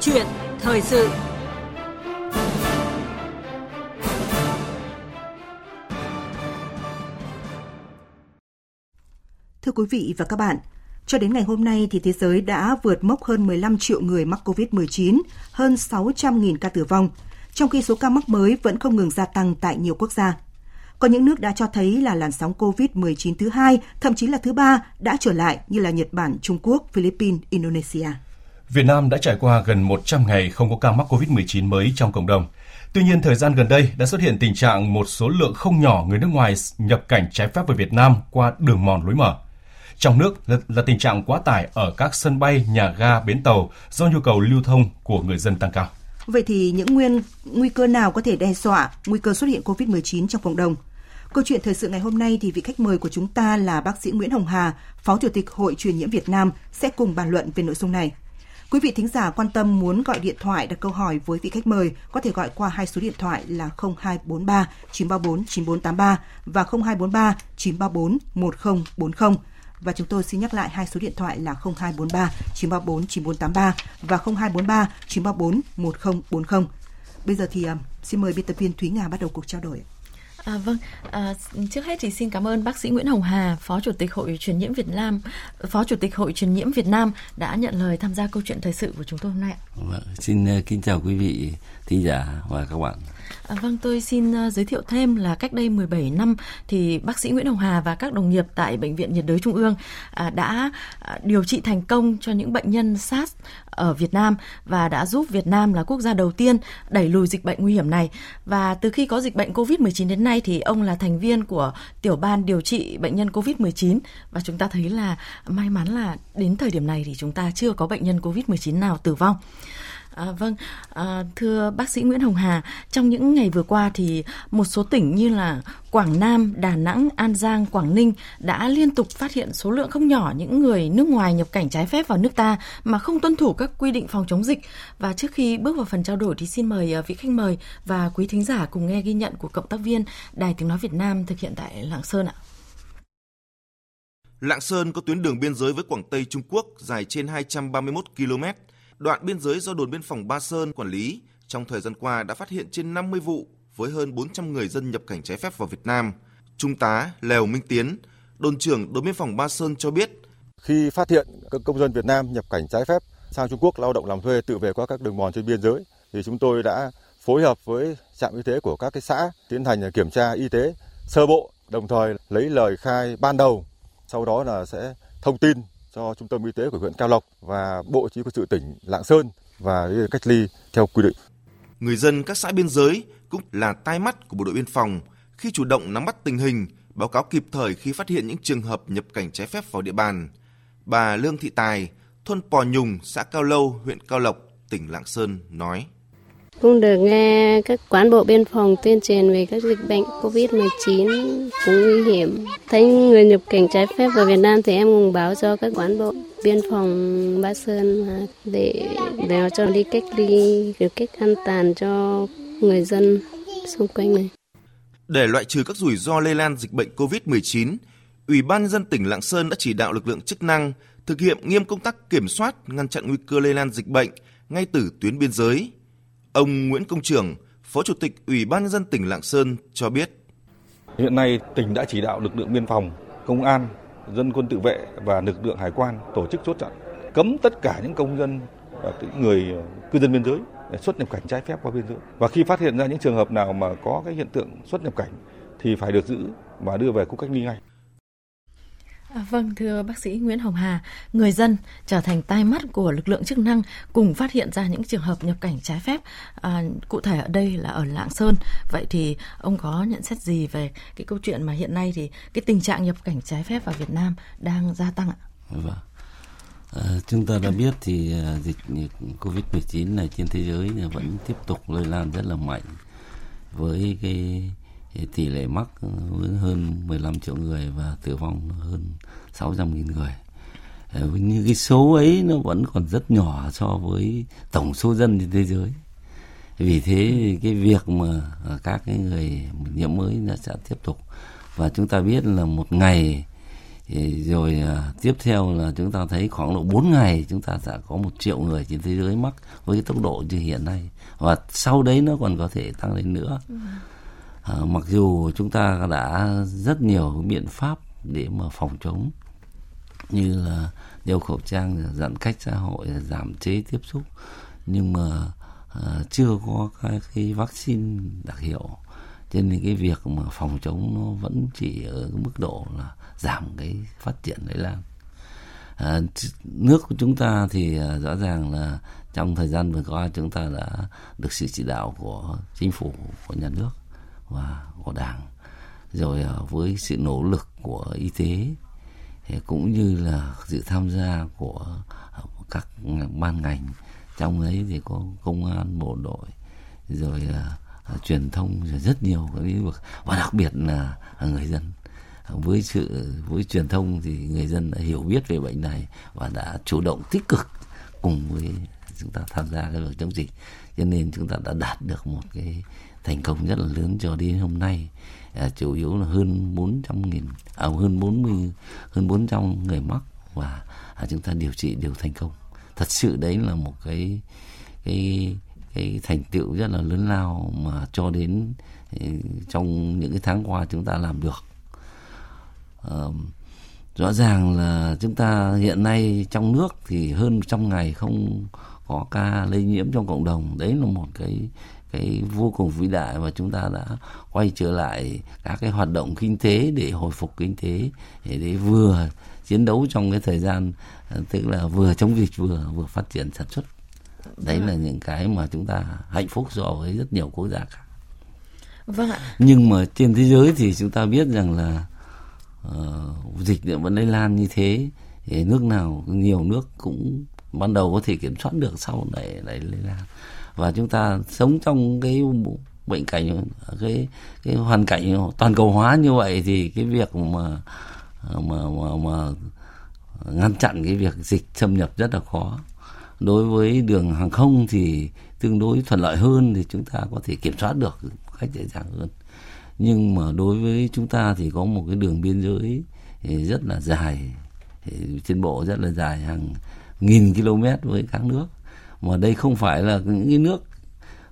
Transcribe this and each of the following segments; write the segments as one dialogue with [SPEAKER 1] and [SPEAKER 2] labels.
[SPEAKER 1] chuyện thời sự
[SPEAKER 2] Thưa quý vị và các bạn, cho đến ngày hôm nay thì thế giới đã vượt mốc hơn 15 triệu người mắc COVID-19, hơn 600.000 ca tử vong, trong khi số ca mắc mới vẫn không ngừng gia tăng tại nhiều quốc gia. Có những nước đã cho thấy là làn sóng COVID-19 thứ hai, thậm chí là thứ ba đã trở lại như là Nhật Bản, Trung Quốc, Philippines, Indonesia.
[SPEAKER 3] Việt Nam đã trải qua gần 100 ngày không có ca mắc COVID-19 mới trong cộng đồng. Tuy nhiên, thời gian gần đây đã xuất hiện tình trạng một số lượng không nhỏ người nước ngoài nhập cảnh trái phép vào Việt Nam qua đường mòn lối mở. Trong nước là, là tình trạng quá tải ở các sân bay, nhà ga, bến tàu do nhu cầu lưu thông của người dân tăng cao.
[SPEAKER 2] Vậy thì những nguyên nguy cơ nào có thể đe dọa nguy cơ xuất hiện COVID-19 trong cộng đồng? Câu chuyện thời sự ngày hôm nay thì vị khách mời của chúng ta là bác sĩ Nguyễn Hồng Hà, Phó Chủ tịch Hội truyền nhiễm Việt Nam sẽ cùng bàn luận về nội dung này. Quý vị thính giả quan tâm muốn gọi điện thoại đặt câu hỏi với vị khách mời, có thể gọi qua hai số điện thoại là 0243 934 9483 và 0243 934 1040 và chúng tôi xin nhắc lại hai số điện thoại là 0243 934 9483 và 0243 934 1040. Bây giờ thì à, xin mời biên tập viên Thúy Nga bắt đầu cuộc trao đổi.
[SPEAKER 4] À, vâng, à, trước hết thì xin cảm ơn bác sĩ Nguyễn Hồng Hà, Phó Chủ tịch Hội truyền nhiễm Việt Nam, Phó Chủ tịch Hội truyền nhiễm Việt Nam đã nhận lời tham gia câu chuyện thời sự của chúng tôi hôm nay.
[SPEAKER 5] Vâng, xin uh, kính chào quý vị thính giả và các bạn.
[SPEAKER 4] À, vâng, tôi xin uh, giới thiệu thêm là cách đây 17 năm thì bác sĩ Nguyễn Hồng Hà và các đồng nghiệp tại Bệnh viện nhiệt đới Trung ương uh, đã uh, điều trị thành công cho những bệnh nhân SARS ở Việt Nam và đã giúp Việt Nam là quốc gia đầu tiên đẩy lùi dịch bệnh nguy hiểm này. Và từ khi có dịch bệnh COVID-19 đến nay nay thì ông là thành viên của tiểu ban điều trị bệnh nhân COVID-19 và chúng ta thấy là may mắn là đến thời điểm này thì chúng ta chưa có bệnh nhân COVID-19 nào tử vong. À, vâng, à, thưa bác sĩ Nguyễn Hồng Hà, trong những ngày vừa qua thì một số tỉnh như là Quảng Nam, Đà Nẵng, An Giang, Quảng Ninh đã liên tục phát hiện số lượng không nhỏ những người nước ngoài nhập cảnh trái phép vào nước ta mà không tuân thủ các quy định phòng chống dịch. Và trước khi bước vào phần trao đổi thì xin mời à, vị khách mời và quý thính giả cùng nghe ghi nhận của cộng tác viên Đài Tiếng Nói Việt Nam thực hiện tại Lạng Sơn ạ.
[SPEAKER 6] Lạng Sơn có tuyến đường biên giới với Quảng Tây Trung Quốc dài trên 231 km đoạn biên giới do đồn biên phòng Ba Sơn quản lý, trong thời gian qua đã phát hiện trên 50 vụ với hơn 400 người dân nhập cảnh trái phép vào Việt Nam. Trung tá Lèo Minh Tiến, đồn trưởng đồn biên phòng Ba Sơn cho biết,
[SPEAKER 7] khi phát hiện các công dân Việt Nam nhập cảnh trái phép sang Trung Quốc lao động làm thuê tự về qua các đường mòn trên biên giới thì chúng tôi đã phối hợp với trạm y tế của các cái xã tiến hành kiểm tra y tế sơ bộ, đồng thời lấy lời khai ban đầu, sau đó là sẽ thông tin cho trung tâm y tế của huyện Cao Lộc và Bộ Chỉ huy sự tỉnh Lạng Sơn và cách ly theo quy định.
[SPEAKER 6] Người dân các xã biên giới cũng là tai mắt của bộ đội biên phòng khi chủ động nắm bắt tình hình, báo cáo kịp thời khi phát hiện những trường hợp nhập cảnh trái phép vào địa bàn. Bà Lương Thị Tài, thôn Pò Nhùng, xã Cao Lâu, huyện Cao Lộc, tỉnh Lạng Sơn nói
[SPEAKER 8] cũng được nghe các quán bộ biên phòng tuyên truyền về các dịch bệnh Covid-19 cũng nguy hiểm. Thấy người nhập cảnh trái phép vào Việt Nam thì em cũng báo cho các quán bộ biên phòng Ba Sơn để để cho đi cách ly được cách an toàn cho người dân xung quanh này.
[SPEAKER 6] Để loại trừ các rủi ro lây lan dịch bệnh COVID-19, Ủy ban nhân dân tỉnh Lạng Sơn đã chỉ đạo lực lượng chức năng thực hiện nghiêm công tác kiểm soát, ngăn chặn nguy cơ lây lan dịch bệnh ngay từ tuyến biên giới Ông Nguyễn Công Trường, Phó Chủ tịch Ủy ban nhân dân tỉnh Lạng Sơn cho biết.
[SPEAKER 9] Hiện nay tỉnh đã chỉ đạo lực lượng biên phòng, công an, dân quân tự vệ và lực lượng hải quan tổ chức chốt chặn, cấm tất cả những công dân và những người cư dân biên giới để xuất nhập cảnh trái phép qua biên giới. Và khi phát hiện ra những trường hợp nào mà có cái hiện tượng xuất nhập cảnh thì phải được giữ và đưa về khu cách ly ngay.
[SPEAKER 4] À, vâng, thưa bác sĩ Nguyễn Hồng Hà, người dân trở thành tai mắt của lực lượng chức năng cùng phát hiện ra những trường hợp nhập cảnh trái phép. À, cụ thể ở đây là ở Lạng Sơn. Vậy thì ông có nhận xét gì về cái câu chuyện mà hiện nay thì cái tình trạng nhập cảnh trái phép vào Việt Nam đang gia tăng ạ?
[SPEAKER 5] Vâng. À, chúng ta đã biết thì à, dịch Covid-19 này trên thế giới vẫn tiếp tục lây lan rất là mạnh với cái tỷ lệ mắc ừ, hơn 15 triệu người và tử vong hơn 600 nghìn người. Ờ, như nhưng cái số ấy, nó vẫn còn rất nhỏ so với tổng số dân trên thế giới. Vì thế cái việc mà ờ, các cái người nhiễm mới nó sẽ tiếp tục. Và chúng ta biết là một ngày rồi ờ, tiếp theo là chúng ta thấy khoảng độ 4 ngày chúng ta sẽ có một triệu người trên thế giới mắc với cái tốc độ như hiện nay. Và sau đấy nó còn có thể tăng lên nữa. Ừ à, mặc dù chúng ta đã rất nhiều biện pháp để mà phòng chống như là đeo khẩu trang giãn cách xã hội giảm chế tiếp xúc nhưng mà à, chưa có cái, cái vaccine đặc hiệu. Cho nên cái việc mà phòng chống nó vẫn chỉ ở mức độ là giảm cái phát triển lây lan à, nước của chúng ta thì à, rõ ràng là trong thời gian vừa qua chúng ta đã được sự chỉ đạo của chính phủ của nhà nước và của đảng. Rồi với sự nỗ lực của y tế cũng như là sự tham gia của các ban ngành trong ấy thì có công an bộ đội rồi uh, truyền thông rồi rất nhiều cái lĩnh vực. Và đặc biệt là người dân. Với sự với truyền thông thì người dân đã hiểu biết về bệnh này và đã chủ động tích cực cùng với chúng ta tham gia cái việc chống dịch. Cho nên chúng ta đã đạt được một cái thành công rất là lớn cho đến hôm nay. À, chủ yếu là hơn 400 nghìn à, hơn 40 hơn 400 người mắc và à, chúng ta điều trị đều thành công. Thật sự đấy là một cái cái cái thành tựu rất là lớn lao mà cho đến ừ, trong những cái tháng qua chúng ta làm được. À, rõ ràng là chúng ta hiện nay trong nước thì hơn trăm ngày không có ca lây nhiễm trong cộng đồng. Đấy là một cái cái vô cùng vĩ đại và chúng ta đã quay trở lại các cái hoạt động kinh tế để hồi phục kinh tế để, để vừa chiến đấu trong cái thời gian ờ, tức là vừa chống dịch vừa vừa phát triển sản xuất. Đấy là những cái mà chúng ta hạnh phúc so với rất nhiều quốc gia khác.
[SPEAKER 4] Vâng ạ.
[SPEAKER 5] Nhưng mà trên thế giới thì chúng ta biết rằng là uh, dịch vẫn lây lan như thế thì nước nào nhiều nước cũng ban đầu có thể kiểm soát được sau này lại lây lan và chúng ta sống trong cái bệnh cảnh cái cái hoàn cảnh toàn cầu hóa như vậy thì cái việc mà mà mà, mà ngăn chặn cái việc dịch xâm nhập rất là khó. Đối với đường hàng không thì tương đối thuận lợi hơn thì chúng ta có thể kiểm soát được cách dễ dàng hơn. Nhưng mà đối với chúng ta thì có một cái đường biên giới rất là dài trên bộ rất là dài hàng nghìn km với các nước mà đây không phải là những cái nước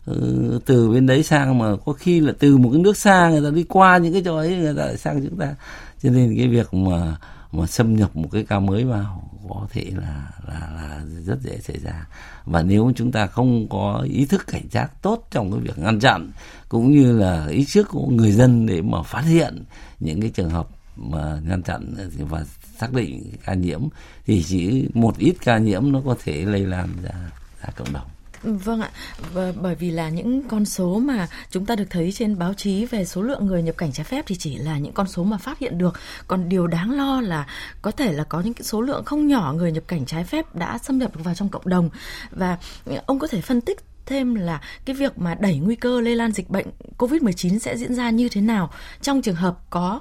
[SPEAKER 5] ừ, từ bên đấy sang mà có khi là từ một cái nước xa người ta đi qua những cái chỗ ấy, người ta lại sang chúng ta. Cho nên cái việc mà mà xâm nhập một cái ca mới vào có thể là là là rất dễ xảy ra. Và nếu chúng ta không có ý thức cảnh giác tốt trong cái việc ngăn chặn, cũng như là ý thức của người dân để mà phát hiện những cái trường hợp mà ngăn chặn và xác định ca nhiễm, thì chỉ một ít ca nhiễm nó có thể lây lan ra ra cộng đồng
[SPEAKER 4] Vâng ạ, vâng, bởi vì là những con số mà chúng ta được thấy trên báo chí về số lượng người nhập cảnh trái phép thì chỉ là những con số mà phát hiện được. Còn điều đáng lo là có thể là có những số lượng không nhỏ người nhập cảnh trái phép đã xâm nhập vào trong cộng đồng. Và ông có thể phân tích thêm là cái việc mà đẩy nguy cơ lây lan dịch bệnh COVID-19 sẽ diễn ra như thế nào trong trường hợp có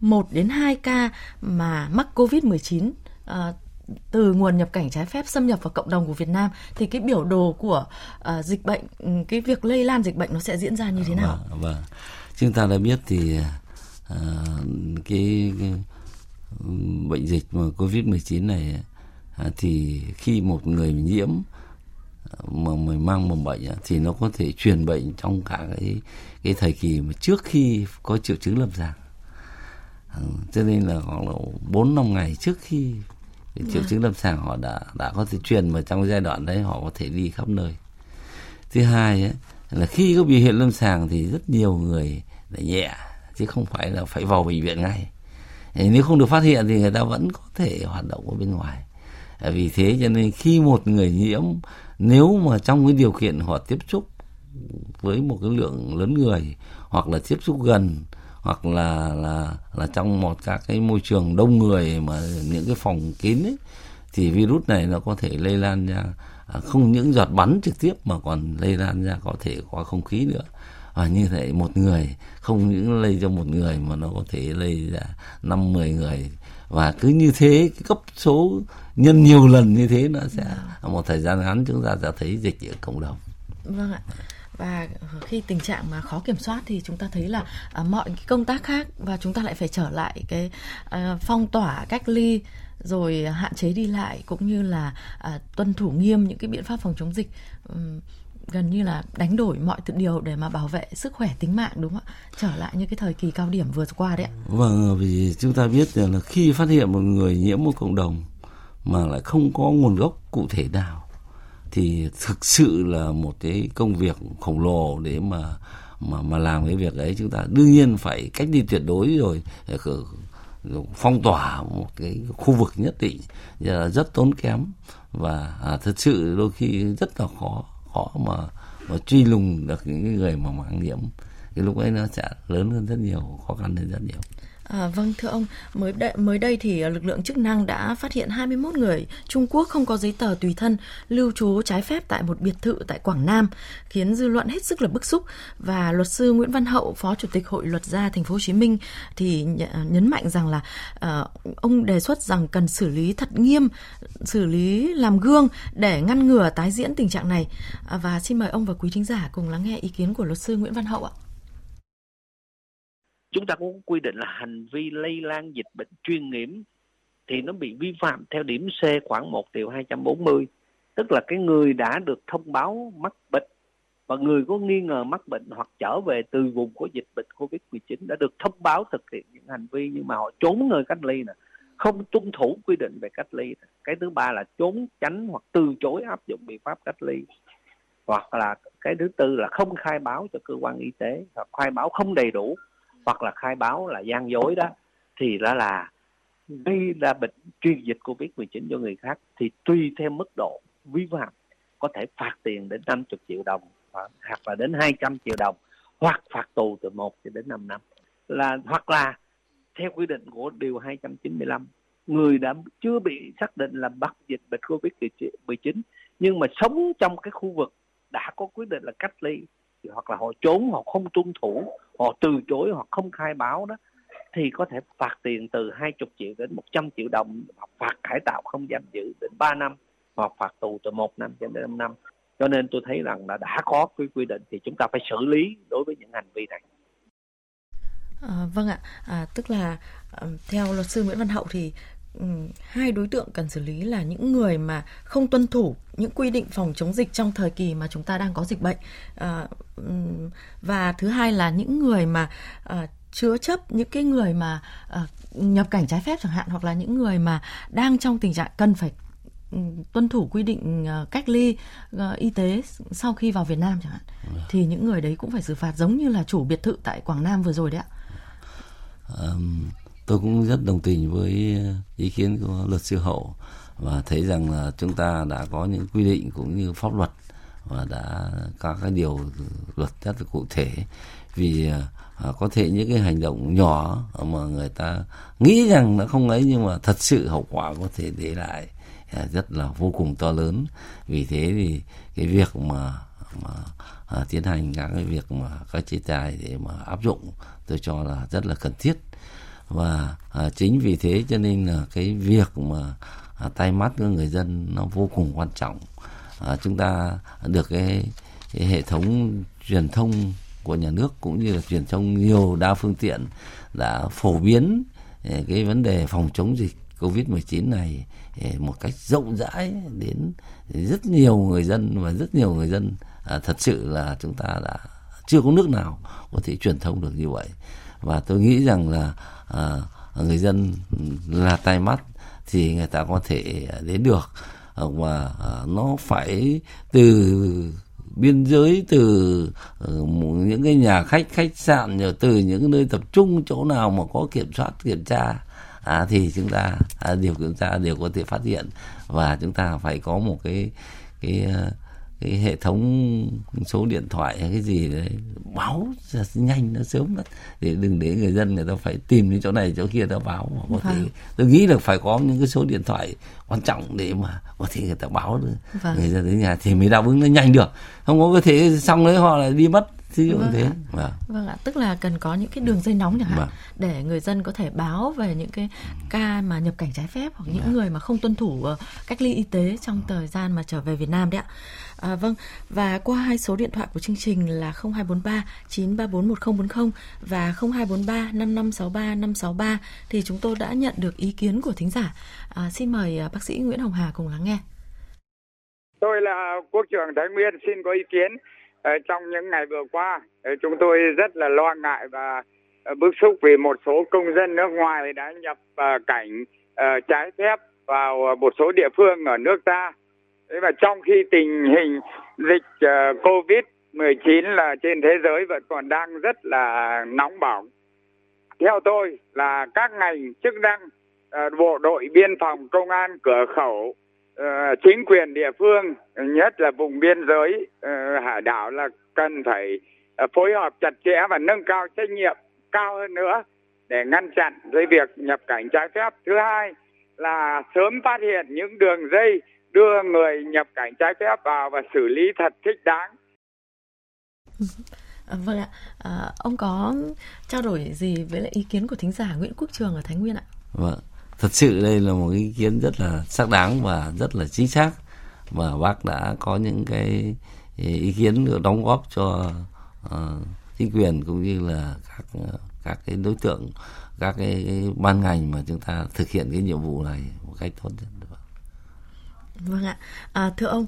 [SPEAKER 4] một đến hai ca mà mắc COVID-19 uh, từ nguồn nhập cảnh trái phép xâm nhập vào cộng đồng của Việt Nam thì cái biểu đồ của uh, dịch bệnh ừ, cái việc lây lan dịch bệnh nó sẽ diễn ra như thế nào?
[SPEAKER 5] Vâng, vâng. chúng ta đã biết thì uh, cái, cái bệnh dịch mà Covid-19 này uh, thì khi một người nhiễm mà mình mang mầm bệnh thì nó có thể truyền bệnh trong cả cái cái thời kỳ mà trước khi có triệu chứng lâm sàng ờ, cho nên là khoảng độ bốn năm ngày trước khi triệu yeah. Dạ. chứng lâm sàng họ đã đã có thể truyền mà trong giai đoạn đấy họ có thể đi khắp nơi thứ hai ấy, là khi có biểu hiện lâm sàng thì rất nhiều người là nhẹ chứ không phải là phải vào bệnh viện ngay nếu không được phát hiện thì người ta vẫn có thể hoạt động ở bên ngoài vì thế cho nên khi một người nhiễm nếu mà trong cái điều kiện họ tiếp xúc với một cái lượng lớn người hoặc là tiếp xúc gần hoặc là là là trong một các cái môi trường đông người mà những cái phòng kín ấy thì virus này nó có thể lây lan ra à, không những giọt bắn trực tiếp mà còn lây lan ra có thể qua không khí nữa. Và như thế một người không những lây cho một người mà nó có thể lây ra năm mười người. Và cứ như thế cái cấp số nhân nhiều lần như thế nó sẽ một thời gian ngắn chúng ta sẽ thấy dịch ở cộng đồng.
[SPEAKER 4] Vâng ạ và khi tình trạng mà khó kiểm soát thì chúng ta thấy là à, mọi cái công tác khác và chúng ta lại phải trở lại cái à, phong tỏa cách ly rồi hạn chế đi lại cũng như là à, tuân thủ nghiêm những cái biện pháp phòng chống dịch. Uhm, gần như là đánh đổi mọi điều để mà bảo vệ sức khỏe tính mạng đúng không ạ? Trở lại như cái thời kỳ cao điểm vừa qua đấy ạ.
[SPEAKER 5] Vâng vì chúng ta biết là khi phát hiện một người nhiễm một cộng đồng mà lại không có nguồn gốc cụ thể nào thì thực sự là một cái công việc khổng lồ để mà mà mà làm cái việc ấy. Chúng ta đương nhiên phải cách ly tuyệt đối rồi ờ, phong tỏa một cái khu vực nhất định là rất tốn kém. Và à, thật sự đôi khi rất là khó khó mà mà truy lùng được những người mà mang nhiễm cái lúc ấy nó sẽ lớn hơn rất nhiều khó khăn hơn rất nhiều.
[SPEAKER 4] À, vâng thưa ông, mới đây, mới đây thì à, lực lượng chức năng đã phát hiện 21 người Trung Quốc không có giấy tờ tùy thân lưu trú trái phép tại một biệt thự tại Quảng Nam, khiến dư luận hết sức là bức xúc và luật sư Nguyễn Văn Hậu, Phó Chủ tịch Hội Luật gia Thành phố Hồ Chí Minh thì à, nhấn mạnh rằng là uh, ông đề xuất rằng cần xử lý thật nghiêm, xử lý làm gương để ngăn ngừa tái diễn tình trạng này. À, và xin mời ông và quý thính giả cùng lắng nghe ý kiến của luật sư Nguyễn Văn Hậu ạ
[SPEAKER 1] chúng ta cũng quy định là hành vi lây lan dịch bệnh truyền nhiễm thì nó bị vi phạm theo điểm C khoảng 1 điều 240 tức là cái người đã được thông báo mắc bệnh và người có nghi ngờ mắc bệnh hoặc trở về từ vùng có dịch bệnh Covid-19 đã được thông báo thực hiện những hành vi nhưng mà họ trốn nơi cách ly nè, không tuân thủ quy định về cách ly cái thứ ba là trốn tránh hoặc từ chối áp dụng biện pháp cách ly. Hoặc là cái thứ tư là không khai báo cho cơ quan y tế, hoặc khai báo không đầy đủ hoặc là khai báo là gian dối đó, thì đó là gây ra bệnh truyền dịch Covid-19 cho người khác. Thì tùy theo mức độ vi phạm, có thể phạt tiền đến 50 triệu đồng hoặc là đến 200 triệu đồng, hoặc phạt tù từ 1 cho đến 5 năm. Là, hoặc là theo quy định của điều 295 người đã chưa bị xác định là mắc dịch bệnh Covid-19 nhưng mà sống trong cái khu vực đã có quyết định là cách ly hoặc là họ trốn họ không tuân thủ họ từ chối hoặc không khai báo đó thì có thể phạt tiền từ 20 triệu đến 100 triệu đồng hoặc phạt cải tạo không giam giữ đến 3 năm hoặc phạt tù từ 1 năm cho đến 5 năm. Cho nên tôi thấy rằng là đã có cái quy định thì chúng ta phải xử lý đối với những hành vi này.
[SPEAKER 4] À, vâng ạ, à, tức là à, theo luật sư Nguyễn Văn Hậu thì Ừ, hai đối tượng cần xử lý là những người mà không tuân thủ những quy định phòng chống dịch trong thời kỳ mà chúng ta đang có dịch bệnh à, và thứ hai là những người mà à, chứa chấp những cái người mà à, nhập cảnh trái phép chẳng hạn hoặc là những người mà đang trong tình trạng cần phải ừ, tuân thủ quy định cách ly y tế sau khi vào Việt Nam chẳng hạn thì những người đấy cũng phải xử phạt giống như là chủ biệt thự tại Quảng Nam vừa rồi đấy ạ.
[SPEAKER 5] Um tôi cũng rất đồng tình với ờ, ý kiến của luật sư hậu và thấy rằng là chúng ta đã có những quy định cũng như pháp luật và đã có cái điều luật rất là cụ thể. Vì à, có thể những cái hành động nhỏ mà người ta nghĩ rằng nó không ấy nhưng mà thật sự hậu quả có thể để lại à, rất là vô cùng to lớn. Vì thế thì cái việc mà mà à, tiến hành các cái việc mà các chế tài để mà áp dụng tôi cho là rất là cần thiết và à, chính vì thế cho nên là cái việc mà à, tay mắt của người dân nó vô cùng quan trọng. À, chúng ta được cái, cái hệ thống truyền thông của nhà nước cũng như là truyền thông nhiều đa phương tiện đã phổ biến à, cái vấn đề phòng chống dịch Covid-19 này à, một cách rộng rãi đến rất nhiều người dân và rất nhiều người dân à, thật sự là chúng ta đã chưa có nước nào có thể truyền thông được như vậy và tôi nghĩ rằng là à, người dân là tai mắt thì người ta có thể đến được. Và à, nó phải từ biên giới từ ờ, những cái nhà khách khách sạn rồi từ những nơi tập trung chỗ nào mà có kiểm soát kiểm tra à, thì chúng ta à, điều kiểm tra đều có thể phát hiện. Và chúng ta phải có một cái cái ờ, cái hệ thống số điện thoại hay cái gì đấy báo nhanh nó sớm lắm để đừng để người dân người ta phải tìm đến chỗ này chỗ kia ta báo mà có vâng. thể tôi nghĩ là phải có những cái số điện thoại quan trọng để mà có thể người ta báo được vâng. người dân đến nhà thì mới đáp ứng nó nhanh được không có có thể xong đấy họ lại đi mất ví dụ
[SPEAKER 4] vâng
[SPEAKER 5] thế
[SPEAKER 4] ạ.
[SPEAKER 5] vâng.
[SPEAKER 4] vâng ạ tức là cần có những cái đường dây nóng chẳng hạn
[SPEAKER 5] Vâng.
[SPEAKER 4] để người dân có thể báo về những cái ca mà nhập cảnh trái phép hoặc những người mà không tuân thủ ờ, cách ly y tế trong thời gian mà trở về Việt Nam đấy ạ à, vâng và qua hai số điện thoại của chương trình là 0243 934 1040 và 0243 5563 563 thì chúng tôi đã nhận được ý kiến của thính giả à, xin mời à, bác sĩ Nguyễn Hồng Hà cùng lắng nghe
[SPEAKER 10] Tôi là Quốc trưởng Thái Nguyên xin có ý kiến. Ờ, trong những ngày vừa qua, ờ, chúng tôi rất là lo ngại và ờ, bức xúc vì một số công dân nước ngoài đã nhập cảnh trái phép vào một số địa phương ở nước ta. Thế và trong khi tình hình dịch COVID-19 là trên thế giới vẫn còn đang rất là nóng bỏng. Theo tôi là các ngành chức năng, bộ đội biên phòng, công an, cửa khẩu, Ờ, chính quyền địa phương nhất là vùng biên giới ờ, hải đảo là cần phải ờ, phối hợp chặt chẽ và nâng cao trách nhiệm cao hơn nữa để ngăn chặn với việc nhập cảnh trái phép. Thứ hai là sớm phát hiện những đường dây đưa người nhập cảnh trái phép vào và xử lý thật thích đáng.
[SPEAKER 4] Vâng ạ, à, ông có trao đổi gì với lại ý kiến của thính giả Nguyễn Quốc Trường ở Thái Nguyên ạ?
[SPEAKER 5] Vâng, thật sự đây là một ý kiến rất là xác đáng và rất là chính xác và bác đã có những cái ý kiến đóng góp cho uh, chính quyền cũng như là các các cái đối tượng các cái, cái ban ngành mà chúng ta thực hiện cái nhiệm vụ này một cách tốt nhất.
[SPEAKER 4] Vâng ạ, à, thưa ông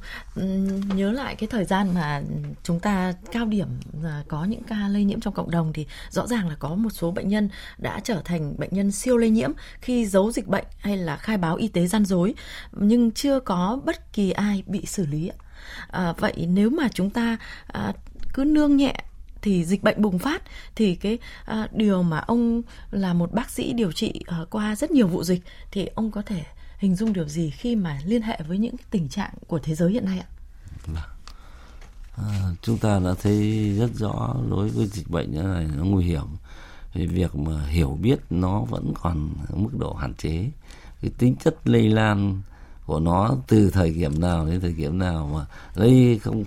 [SPEAKER 4] nhớ lại cái thời gian mà chúng ta cao điểm à, có những ca lây nhiễm trong cộng đồng thì rõ ràng là có một số bệnh nhân đã trở thành bệnh nhân siêu lây nhiễm khi giấu dịch bệnh hay là khai báo y tế gian dối nhưng chưa có bất kỳ ai bị xử lý. À, vậy nếu mà chúng ta à, cứ nương nhẹ thì dịch bệnh bùng phát thì cái à, điều mà ông là một bác sĩ điều trị à, qua rất nhiều vụ dịch thì ông có thể hình dung điều gì khi mà liên hệ với những tình trạng của thế giới hiện nay ạ? Vâng.
[SPEAKER 5] À, chúng ta đã thấy rất rõ đối với dịch bệnh như này nó nguy hiểm. Vì việc mà hiểu biết nó vẫn còn mức độ hạn chế. Cái tính chất lây lan của nó từ thời điểm nào đến thời điểm nào mà lây không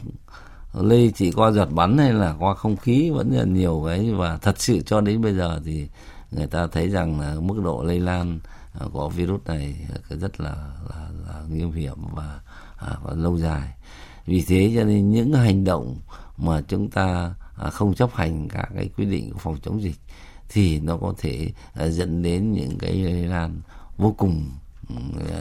[SPEAKER 5] lây chỉ qua giọt bắn hay là qua không khí vẫn là nhiều cái. Và thật sự cho đến bây giờ thì người ta thấy rằng là mức độ lây lan Ờ, của virus này rất là là, là nguy hiểm và, à, và lâu dài. Vì thế cho nên những hành động mà chúng ta à, không chấp hành các cái quy định của phòng chống dịch thì nó có thể à, dẫn đến những cái lây lan vô cùng ừ,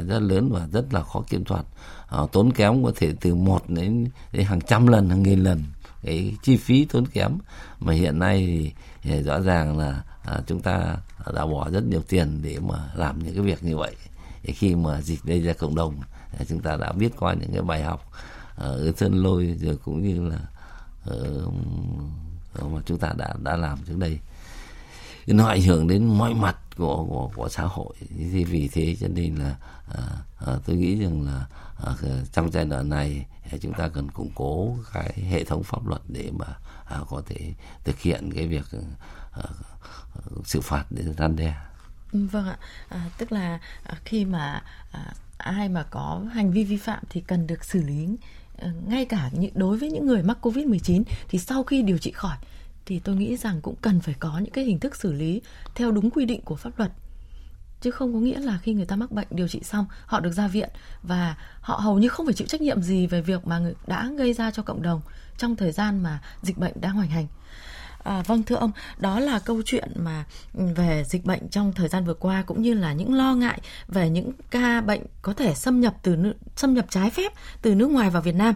[SPEAKER 5] rất lớn và rất là khó kiểm soát. Ờ, tốn kém có thể từ một đến, đến hàng trăm lần hàng nghìn lần cái chi phí tốn kém. Mà hiện nay thì rõ ràng là à, chúng ta đã bỏ rất nhiều tiền để mà làm những cái việc như vậy. Thì khi mà dịch đây ra cộng đồng à, chúng ta đã biết qua những cái bài học à, ở sân lôi rồi cũng như là ở mà chúng ta đã đã làm trước đây. Nó ảnh hưởng đến mọi mặt của của, của xã hội. Thì vì thế cho nên là à, à, tôi nghĩ rằng là à, trong giai đoạn này à, chúng ta cần củng cố cái hệ thống pháp luật để mà à, có thể thực hiện cái việc à, xử phạt để răn đe.
[SPEAKER 4] Ừ, vâng ạ, à, tức là à, khi mà à, ai mà có hành vi vi phạm thì cần được xử lý ờ, ngay cả những đối với những người mắc Covid-19 thì sau khi điều trị khỏi thì tôi nghĩ rằng cũng cần phải có những cái hình thức xử lý theo đúng quy định của pháp luật. Chứ không có nghĩa là khi người ta mắc bệnh điều trị xong họ được ra viện và họ hầu như không phải chịu trách nhiệm gì về việc mà người đã gây ra cho cộng đồng trong thời gian mà dịch bệnh đang hoành hành. À, vâng thưa ông, đó là câu chuyện mà ừ, về dịch bệnh trong thời gian vừa qua cũng như là những lo ngại về những ca bệnh có thể xâm nhập từ xâm nhập trái phép từ nước ngoài vào Việt Nam.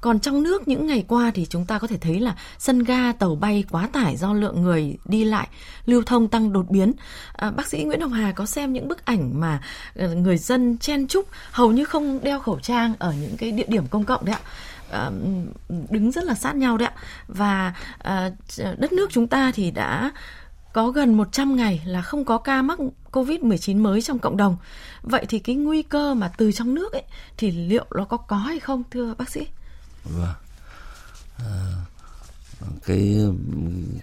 [SPEAKER 4] Còn trong nước những ngày qua thì chúng ta có thể thấy là sân ga, tàu bay quá tải do lượng người đi lại, lưu thông tăng đột biến. À, bác sĩ Nguyễn Hồng Hà có xem những bức ảnh mà ờ, người dân chen chúc hầu như không đeo khẩu trang ở những cái địa điểm công cộng đấy ạ đứng rất là sát nhau đấy ạ và ờ, đất nước chúng ta thì đã có gần 100 ngày là không có ca mắc Covid-19 mới trong cộng đồng. Vậy thì cái nguy cơ mà từ trong nước ấy thì liệu nó có có hay không thưa bác sĩ?
[SPEAKER 5] Vâng. À, cái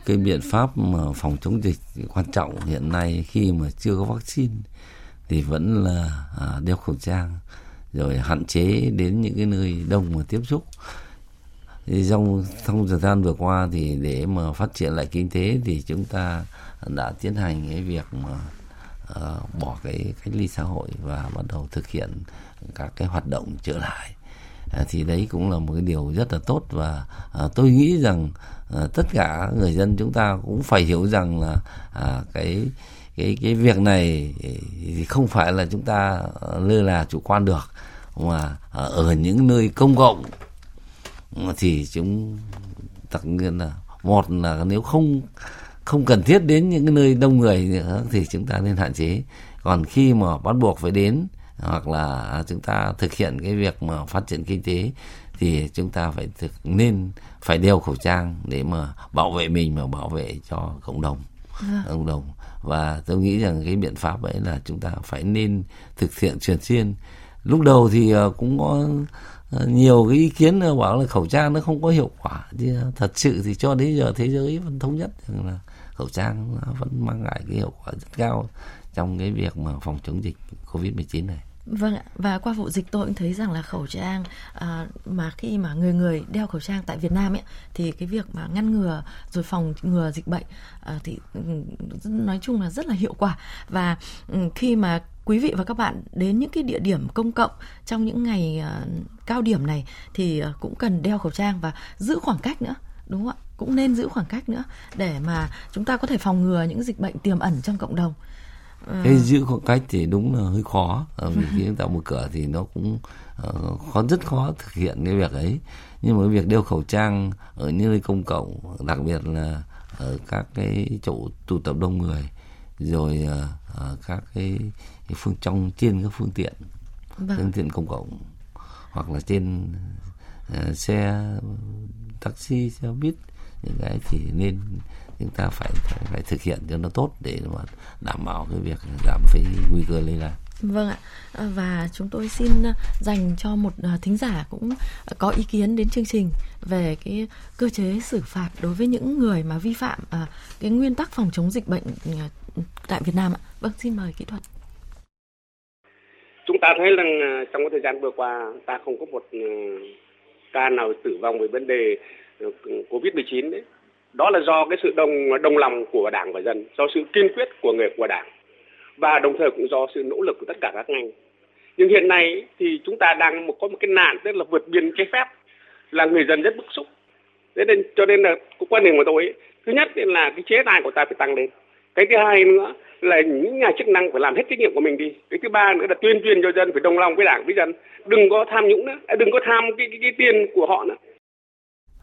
[SPEAKER 5] cái biện pháp mà phòng chống dịch quan trọng hiện nay khi mà chưa có vaccine thì vẫn là à, đeo khẩu trang rồi hạn chế đến những cái nơi đông mà tiếp xúc. Trong trong thời gian vừa qua thì để mà phát triển lại kinh tế thì chúng ta đã tiến hành cái việc mà uh, bỏ cái cách ly xã hội và bắt đầu thực hiện các cái hoạt động trở lại. À, thì đấy cũng là một cái điều rất là tốt và uh, tôi nghĩ rằng uh, tất cả người dân chúng ta cũng phải hiểu rằng là uh, cái cái cái việc này thì không phải là chúng ta lơ là chủ quan được mà ở những nơi công cộng thì chúng tất nhiên là một là nếu không không cần thiết đến những cái nơi đông người nữa thì chúng ta nên hạn chế. Còn khi mà bắt buộc phải đến hoặc là chúng ta thực hiện cái việc mà phát triển kinh tế thì chúng ta phải thực nên phải đeo khẩu trang để mà bảo vệ mình và bảo vệ cho cộng đồng. À. cộng đồng và tôi nghĩ rằng cái biện pháp ấy là chúng ta phải nên thực hiện thường xuyên. Lúc đầu thì ờ, cũng có ờ, nhiều cái ý kiến ờ, bảo là khẩu trang nó không có hiệu quả. Thì thật sự thì cho đến giờ thế giới vẫn thống nhất rằng là khẩu trang nó vẫn mang lại cái hiệu quả rất cao trong cái việc mà phòng chống dịch covid 19 này.
[SPEAKER 4] Vâng ạ, và qua vụ dịch tôi cũng thấy rằng là khẩu trang à, mà khi mà người người đeo khẩu trang tại Việt Nam ấy thì cái việc mà ngăn ngừa rồi phòng ngừa dịch bệnh à, thì ừ, nói chung là rất là hiệu quả. Và ừ, khi mà quý vị và các bạn đến những cái địa điểm công cộng trong những ngày à, cao điểm này thì à, cũng cần đeo khẩu trang và giữ khoảng cách nữa đúng không ạ? Cũng nên giữ khoảng cách nữa để mà chúng ta có thể phòng ngừa những dịch bệnh tiềm ẩn trong cộng đồng.
[SPEAKER 5] Ừ. cái giữ khoảng cách thì đúng là hơi khó vì khi chúng ta mở cửa thì nó cũng uh, khó rất khó thực hiện cái việc ấy nhưng mà cái việc đeo khẩu trang ở những nơi công cộng đặc biệt là ở các cái chỗ tụ tập đông người rồi uh, các cái, cái phương trong trên các phương tiện vâng. phương tiện công cộng hoặc là trên uh, xe taxi xe buýt những cái thì nên chúng ta phải phải, phải thực hiện cho nó tốt để mà đảm bảo cái việc giảm cái nguy cơ lây lan
[SPEAKER 4] Vâng ạ, và chúng tôi xin dành cho một à, thính giả cũng có ý kiến đến chương trình về cái cơ chế xử phạt đối với những người mà vi phạm à, cái nguyên tắc phòng chống dịch bệnh à, tại Việt Nam ạ. Vâng, xin mời kỹ thuật.
[SPEAKER 11] Chúng ta thấy rằng trong cái thời gian vừa qua ta không có một ca nào tử vong về vấn đề Covid-19 đấy. Đó là do cái sự đồng đồng lòng của đảng và dân do sự kiên quyết của người của đảng. Và đồng thời cũng do sự nỗ lực của tất cả các ngành. Nhưng hiện nay thì chúng ta đang một có một cái nạn tức là vượt biên trái phép là người dân rất bức xúc. Thế nên cho nên là cái quan điểm của tôi ấy, thứ nhất là cái chế tài của ta phải tăng lên. Cái thứ hai nữa là những nhà chức năng phải làm hết trách nhiệm của mình đi. Cái thứ ba nữa là tuyên truyền cho dân phải đồng lòng với đảng với dân. Đừng có tham nhũng nữa à, đừng có tham cái, cái, cái tiền của họ nữa.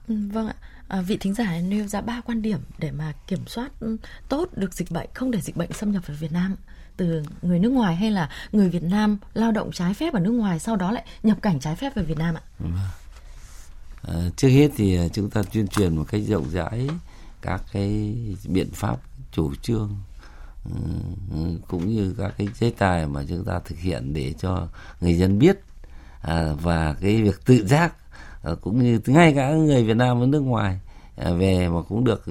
[SPEAKER 4] Ừ, vâng ạ. À, vị thính giả nêu ra ba quan điểm để mà kiểm soát ừ, tốt được dịch bệnh không để dịch bệnh xâm nhập vào Việt Nam. Từ người nước ngoài hay là người Việt Nam lao động trái phép ở nước ngoài sau đó lại nhập cảnh trái phép về Việt Nam ạ? Vâng.
[SPEAKER 5] À, trước hết thì à, chúng ta tuyên truyền một cách rộng rãi các cái biện pháp chủ trương ừ, cũng như các cái chế tài mà chúng ta thực hiện để cho người dân biết à, và cái việc tự giác Ờ, cũng như ngay cả người Việt Nam ở nước ngoài ờ, về mà cũng được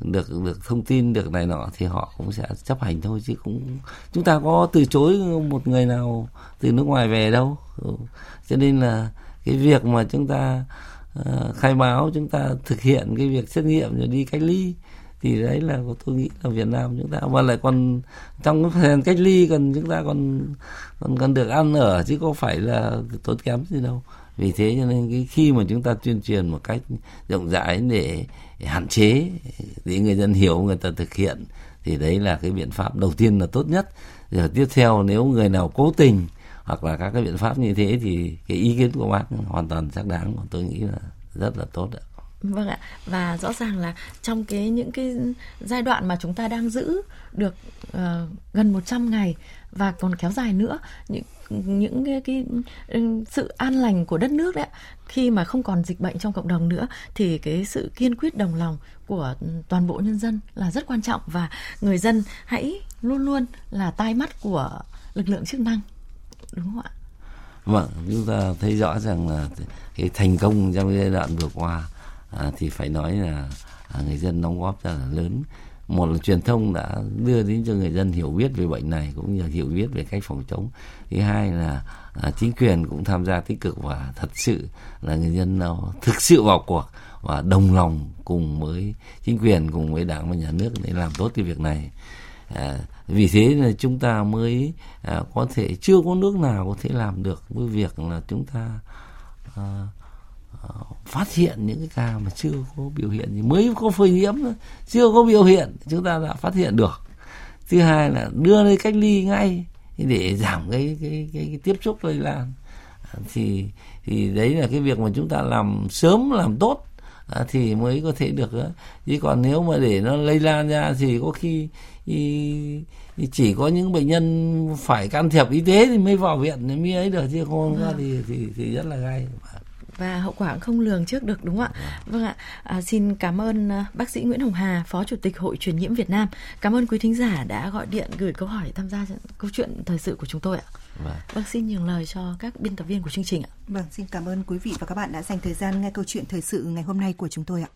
[SPEAKER 5] được được thông tin được này nọ thì họ cũng sẽ chấp hành thôi chứ cũng chúng ta có từ chối một người nào từ nước ngoài về đâu. Ừ, cho nên là cái việc mà chúng ta uh, khai báo chúng ta thực hiện cái việc xét nghiệm rồi đi cách ly thì đấy là tôi nghĩ là Việt Nam chúng ta mà lại còn trong cái thời gian cách ly còn chúng ta còn còn còn được ăn ở chứ có phải là tốn kém gì đâu vì thế cho nên cái khi mà chúng ta tuyên truyền một cách rộng rãi để hạn chế để người dân hiểu người ta thực hiện thì đấy là cái biện pháp đầu tiên là tốt nhất. Rồi tiếp theo nếu người nào cố tình hoặc là các cái biện pháp như thế thì cái ý kiến của bác hoàn toàn xác đáng. Và tôi nghĩ là rất là tốt ạ.
[SPEAKER 4] Vâng ạ. Và rõ ràng là trong cái những cái giai đoạn mà chúng ta đang giữ được uh, gần 100 ngày và còn kéo dài nữa những những cái, cái ừ, sự an lành của đất nước đấy khi mà không còn dịch bệnh trong cộng đồng nữa thì cái sự kiên quyết đồng lòng của toàn bộ nhân dân là rất quan trọng. Và người dân hãy luôn luôn là tai mắt của lực lượng chức năng. Đúng không ạ?
[SPEAKER 5] Vâng chúng ta thấy rõ rằng là cái thành công trong giai đoạn vừa qua à, thì phải nói là à, người dân đóng góp rất là lớn một là truyền thông đã đưa đến cho người dân hiểu biết về bệnh này cũng như hiểu biết về cách phòng chống. Thứ hai là à, chính quyền cũng tham gia tích cực và thật sự là người dân nào thực sự vào cuộc và đồng lòng cùng với chính quyền cùng với đảng và nhà nước để làm tốt cái việc này. À, vì thế là chúng ta mới à, có thể chưa có nước nào có thể làm được với việc là chúng ta à, à, phát hiện những cái ca mà chưa có biểu hiện gì mới có phơi nhiễm chưa có biểu hiện chúng ta đã phát hiện được. Thứ hai là đưa lên cách ly ngay để giảm cái cái cái, cái tiếp xúc lây lan. Thì thì đấy là cái việc mà chúng ta làm sớm làm tốt à, thì mới có thể được chứ còn nếu mà để nó lây lan ra thì có khi chỉ có những bệnh nhân phải can thiệp y tế thì mới vào viện mới ấy được. Chứ không à. thì, thì thì rất là gai
[SPEAKER 4] và hậu quả không lường trước được đúng không ạ? Vâng ạ. À, xin cảm ơn à, bác sĩ Nguyễn Hồng Hà, Phó Chủ tịch Hội truyền nhiễm Việt Nam. Cảm ơn quý thính giả đã gọi điện gửi câu hỏi tham gia câu chuyện thời sự của chúng tôi ạ. Vâng. vâng xin nhường lời cho các biên tập viên của chương trình ạ.
[SPEAKER 2] Vâng, xin cảm ơn quý vị và các bạn đã dành thời gian nghe câu chuyện thời sự ngày hôm nay của chúng tôi ạ.